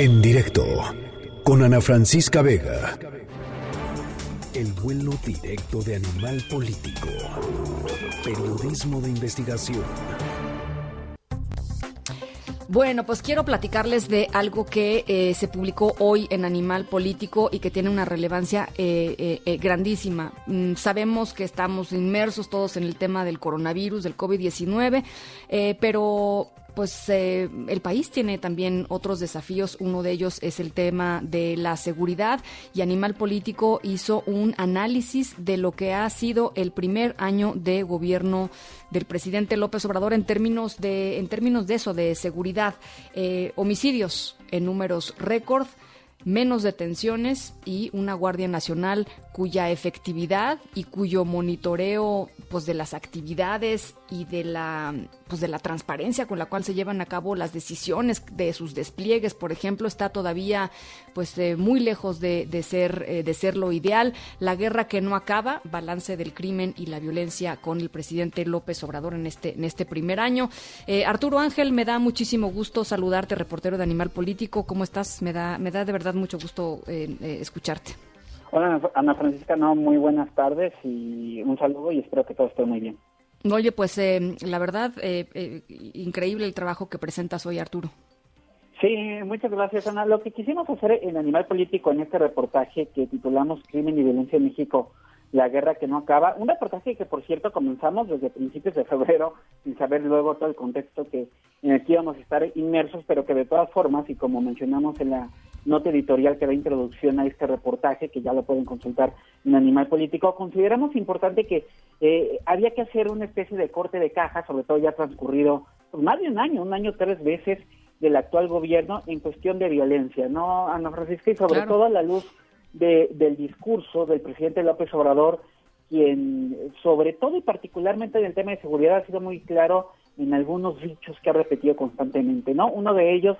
En directo con Ana Francisca Vega. El vuelo directo de Animal Político. Periodismo de investigación. Bueno, pues quiero platicarles de algo que eh, se publicó hoy en Animal Político y que tiene una relevancia eh, eh, grandísima. Mm, sabemos que estamos inmersos todos en el tema del coronavirus, del COVID-19, pero pues eh, el país tiene también otros desafíos. Uno de ellos es el tema de la seguridad y Animal Político hizo un análisis de lo que ha sido el primer año de gobierno del presidente López Obrador en términos de en términos de eso de seguridad, eh, homicidios en números récord menos detenciones y una Guardia Nacional cuya efectividad y cuyo monitoreo pues de las actividades y de la pues de la transparencia con la cual se llevan a cabo las decisiones de sus despliegues, por ejemplo, está todavía pues eh, muy lejos de, ser eh, de ser lo ideal. La guerra que no acaba, balance del crimen y la violencia con el presidente López Obrador en este en este primer año. Eh, Arturo Ángel, me da muchísimo gusto saludarte, reportero de Animal Político. ¿Cómo estás? Me da me da de verdad mucho gusto escucharte. Hola Ana Francisca, no, muy buenas tardes y un saludo y espero que todo esté muy bien. Oye, pues eh, la verdad, eh, eh, increíble el trabajo que presentas hoy, Arturo. Sí, muchas gracias, Ana. Lo que quisimos hacer en Animal Político en este reportaje que titulamos Crimen y Violencia en México la guerra que no acaba. Un reportaje que, por cierto, comenzamos desde principios de febrero, sin saber luego todo el contexto que en el que íbamos a estar inmersos, pero que de todas formas, y como mencionamos en la nota editorial que da introducción a este reportaje, que ya lo pueden consultar en Animal Político, consideramos importante que eh, había que hacer una especie de corte de caja, sobre todo ya transcurrido pues, más de un año, un año tres veces del actual gobierno en cuestión de violencia, ¿no, Ana Francisca? Y sobre todo a la luz del discurso del presidente López Obrador, quien sobre todo y particularmente en el tema de seguridad ha sido muy claro en algunos dichos que ha repetido constantemente, ¿no? Uno de ellos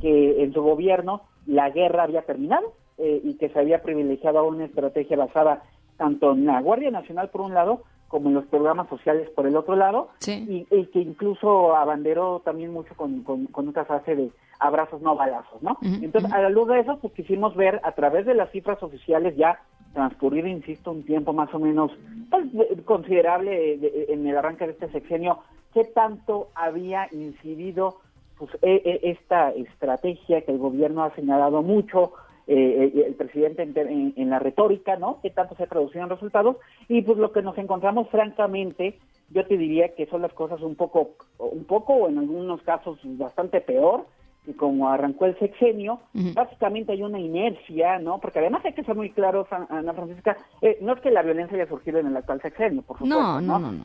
que en su gobierno la guerra había terminado eh, y que se había privilegiado una estrategia basada tanto en la Guardia Nacional por un lado como en los programas sociales por el otro lado, y, que incluso abanderó también mucho con, con, con esta fase de abrazos no balazos, ¿no? Entonces, a la luz de eso, pues quisimos ver a través de las cifras oficiales ya transcurrido, insisto, un tiempo más o menos pues, considerable en el arranque de este sexenio, qué tanto había incidido pues, e, e, esta estrategia que el gobierno ha señalado mucho, eh, eh, el presidente en, la retórica, ¿no? ¿Qué tanto se ha traducido en resultados? Y pues lo que nos encontramos, francamente, yo te diría que son las cosas un poco, un poco o en algunos casos bastante peor, y como arrancó el sexenio, básicamente hay una inercia, ¿no? Porque además hay que ser muy claro, Ana Francisca, eh, no es que la violencia haya surgido en el actual sexenio, por supuesto, no, no, no,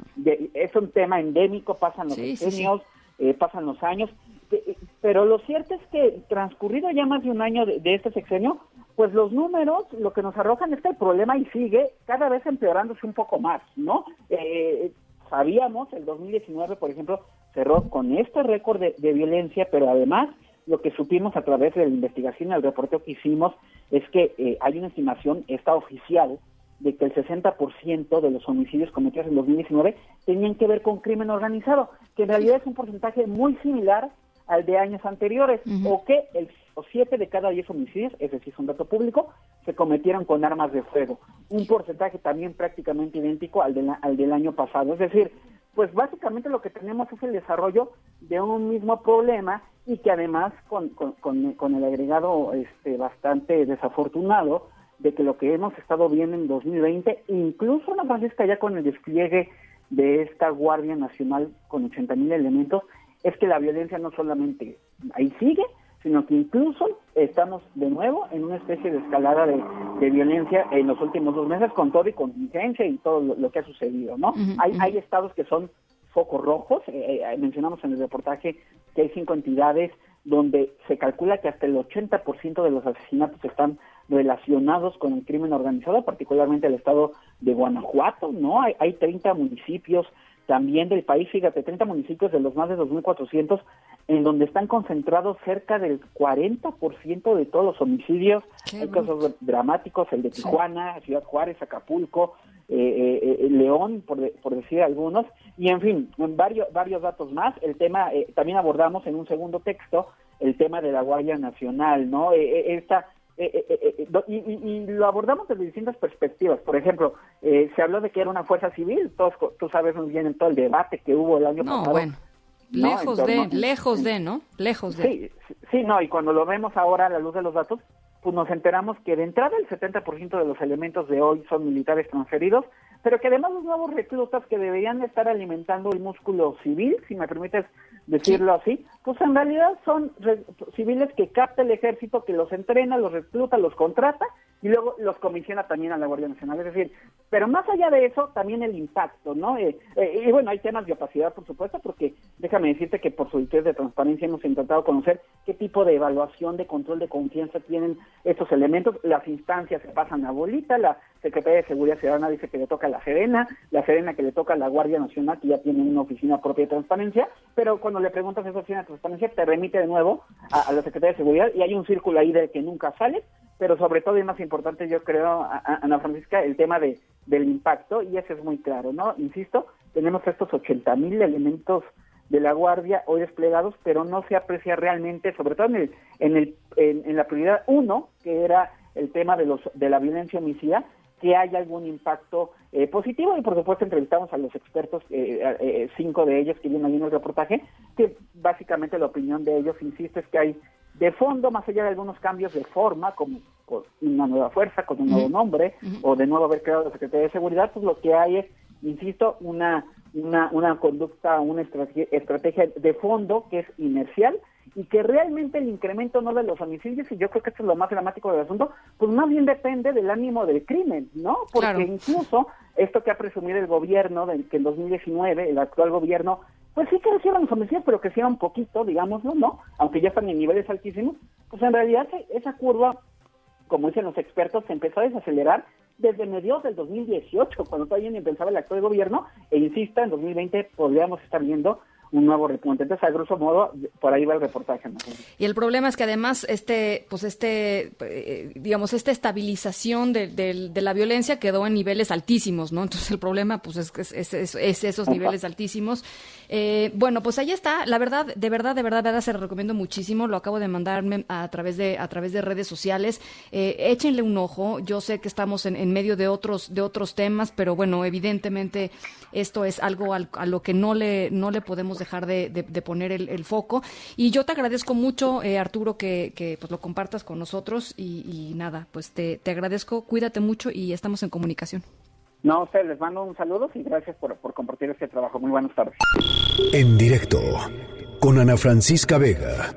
es un tema endémico, pasan los sexenios, pasan los años, pero lo cierto es que transcurrido ya más de un año de, este sexenio, pues los números lo que nos arrojan es que el problema y sigue cada vez empeorándose un poco más, ¿no? Eh, sabíamos, el 2019, por ejemplo, cerró con este récord de, violencia, pero además lo que supimos a través de la investigación y el reporteo que hicimos es que eh, hay una estimación, esta oficial, de que el 60% de los homicidios cometidos en 2019 tenían que ver con crimen organizado, que en realidad es un porcentaje muy similar al de años anteriores, o que el siete de cada diez homicidios, es decir, es un dato público, se cometieron con armas de fuego. Un porcentaje también prácticamente idéntico al, de al del año pasado. Es decir, pues básicamente lo que tenemos es el desarrollo de un mismo problema y que además con, con, con, el agregado este, bastante desafortunado de que lo que hemos estado viendo en 2020, incluso la Francisca ya con el despliegue de esta Guardia Nacional con 80 mil elementos, es que la violencia no solamente ahí sigue, sino que incluso estamos de nuevo en una especie de escalada de, violencia en los últimos dos meses con todo y contingencia y todo lo, que ha sucedido, ¿no? hay, hay estados que son focos rojos, eh, eh, mencionamos en el reportaje que hay cinco entidades donde se calcula que hasta el 80% de los asesinatos están relacionados con el crimen organizado, particularmente el estado de Guanajuato, ¿no? Hay, hay 30 municipios también del país, fíjate, 30 municipios de los más de 2.400, en donde están concentrados cerca del 40% de todos los homicidios. Hay casos dramáticos, el de Tijuana, Ciudad Juárez, Acapulco, eh, eh, eh, León, por, por, decir algunos, y en fin, varios, varios datos más. El tema también abordamos en un segundo texto el tema de la Guardia Nacional, ¿no? esta y, lo abordamos desde distintas perspectivas. Por ejemplo, se habló de que era una fuerza civil. Todos, tú sabes muy bien en todo el debate que hubo el año no, pasado. Bueno. Lejos de, lejos de, ¿no? Lejos de. Sí, sí, no, y cuando lo vemos ahora a la luz de los datos, pues nos enteramos que de entrada el 70% de los elementos de hoy son militares transferidos, pero que además los nuevos reclutas que deberían estar alimentando el músculo civil, si me permites decirlo así, pues en realidad son civiles que capta el ejército, que los entrena, los recluta, los contrata y luego los comisiona también a la Guardia Nacional. Es decir, pero más allá de eso, también el impacto, ¿no? Eh, eh, y bueno, hay temas de opacidad, por supuesto, porque déjame decirte que por solicitud de transparencia hemos intentado conocer qué tipo de evaluación, de control de confianza tienen estos elementos. Las instancias se pasan a bolita, la Secretaría de Seguridad Ciudadana dice que le toca a la Serena, la Serena que le toca a la Guardia Nacional, que ya tiene una oficina propia de transparencia, pero cuando le preguntas a esa oficina de transparencia, te remite de nuevo a, a la Secretaría de Seguridad y hay un círculo ahí de que nunca sale pero sobre todo y más importante yo creo, Ana Francisca, el tema de del impacto, y eso es muy claro, ¿no? Insisto, tenemos estos 80 mil elementos de la Guardia hoy desplegados, pero no se aprecia realmente, sobre todo en, el, en, el, en, la prioridad uno, que era el tema de, los, de la violencia homicida, que haya algún impacto eh, positivo y por supuesto entrevistamos a los expertos, eh, eh, cinco de ellos que vienen ahí en el reportaje, que básicamente la opinión de ellos, insisto, es que hay de fondo, más allá de algunos cambios de forma, como una nueva fuerza, con un nuevo nombre, o de nuevo haber creado la Secretaría de Seguridad, pues lo que hay es, insisto, una, una, una conducta, una estrategia, estrategia de fondo que es inercial y que realmente el incremento no de los homicidios, y yo creo que esto es lo más dramático del asunto, pues más bien depende del ánimo del crimen, ¿no? Porque incluso esto que ha presumido el gobierno, de que en 2019 el actual gobierno pues sí crecieron los homicidios, pero crecieron un poquito, digámoslo, ¿no? Aunque ya están en niveles altísimos, pues en realidad esa curva, como dicen los expertos, se empezó a desacelerar desde mediados del 2018, cuando todavía ni pensaba el actual gobierno, e insista, en 2020 podríamos estar viendo un nuevo repunte. Entonces, a grosso modo, por ahí va el reportaje. Y el problema es que además, este, pues este, eh, digamos, esta estabilización de, de, la violencia quedó en niveles altísimos, ¿no? Entonces, el problema, pues, es, es, es, esos niveles altísimos. Eh, bueno, pues ahí está. La verdad, de verdad, de verdad, de verdad, se lo recomiendo muchísimo. Lo acabo de mandarme a través de, a través de redes sociales. Eh, échenle un ojo. Yo sé que estamos en, en, medio de otros, de otros temas, pero bueno, evidentemente esto es algo a lo que no le, no le podemos dejar de, poner el, foco. Y yo te agradezco mucho, eh, Arturo, que, que, pues lo compartas con nosotros y, nada, pues te, te, agradezco, cuídate mucho y estamos en comunicación. No, usted les mando un saludo y gracias por, por compartir este trabajo. Muy buenas tardes. En directo con Ana Francisca Vega.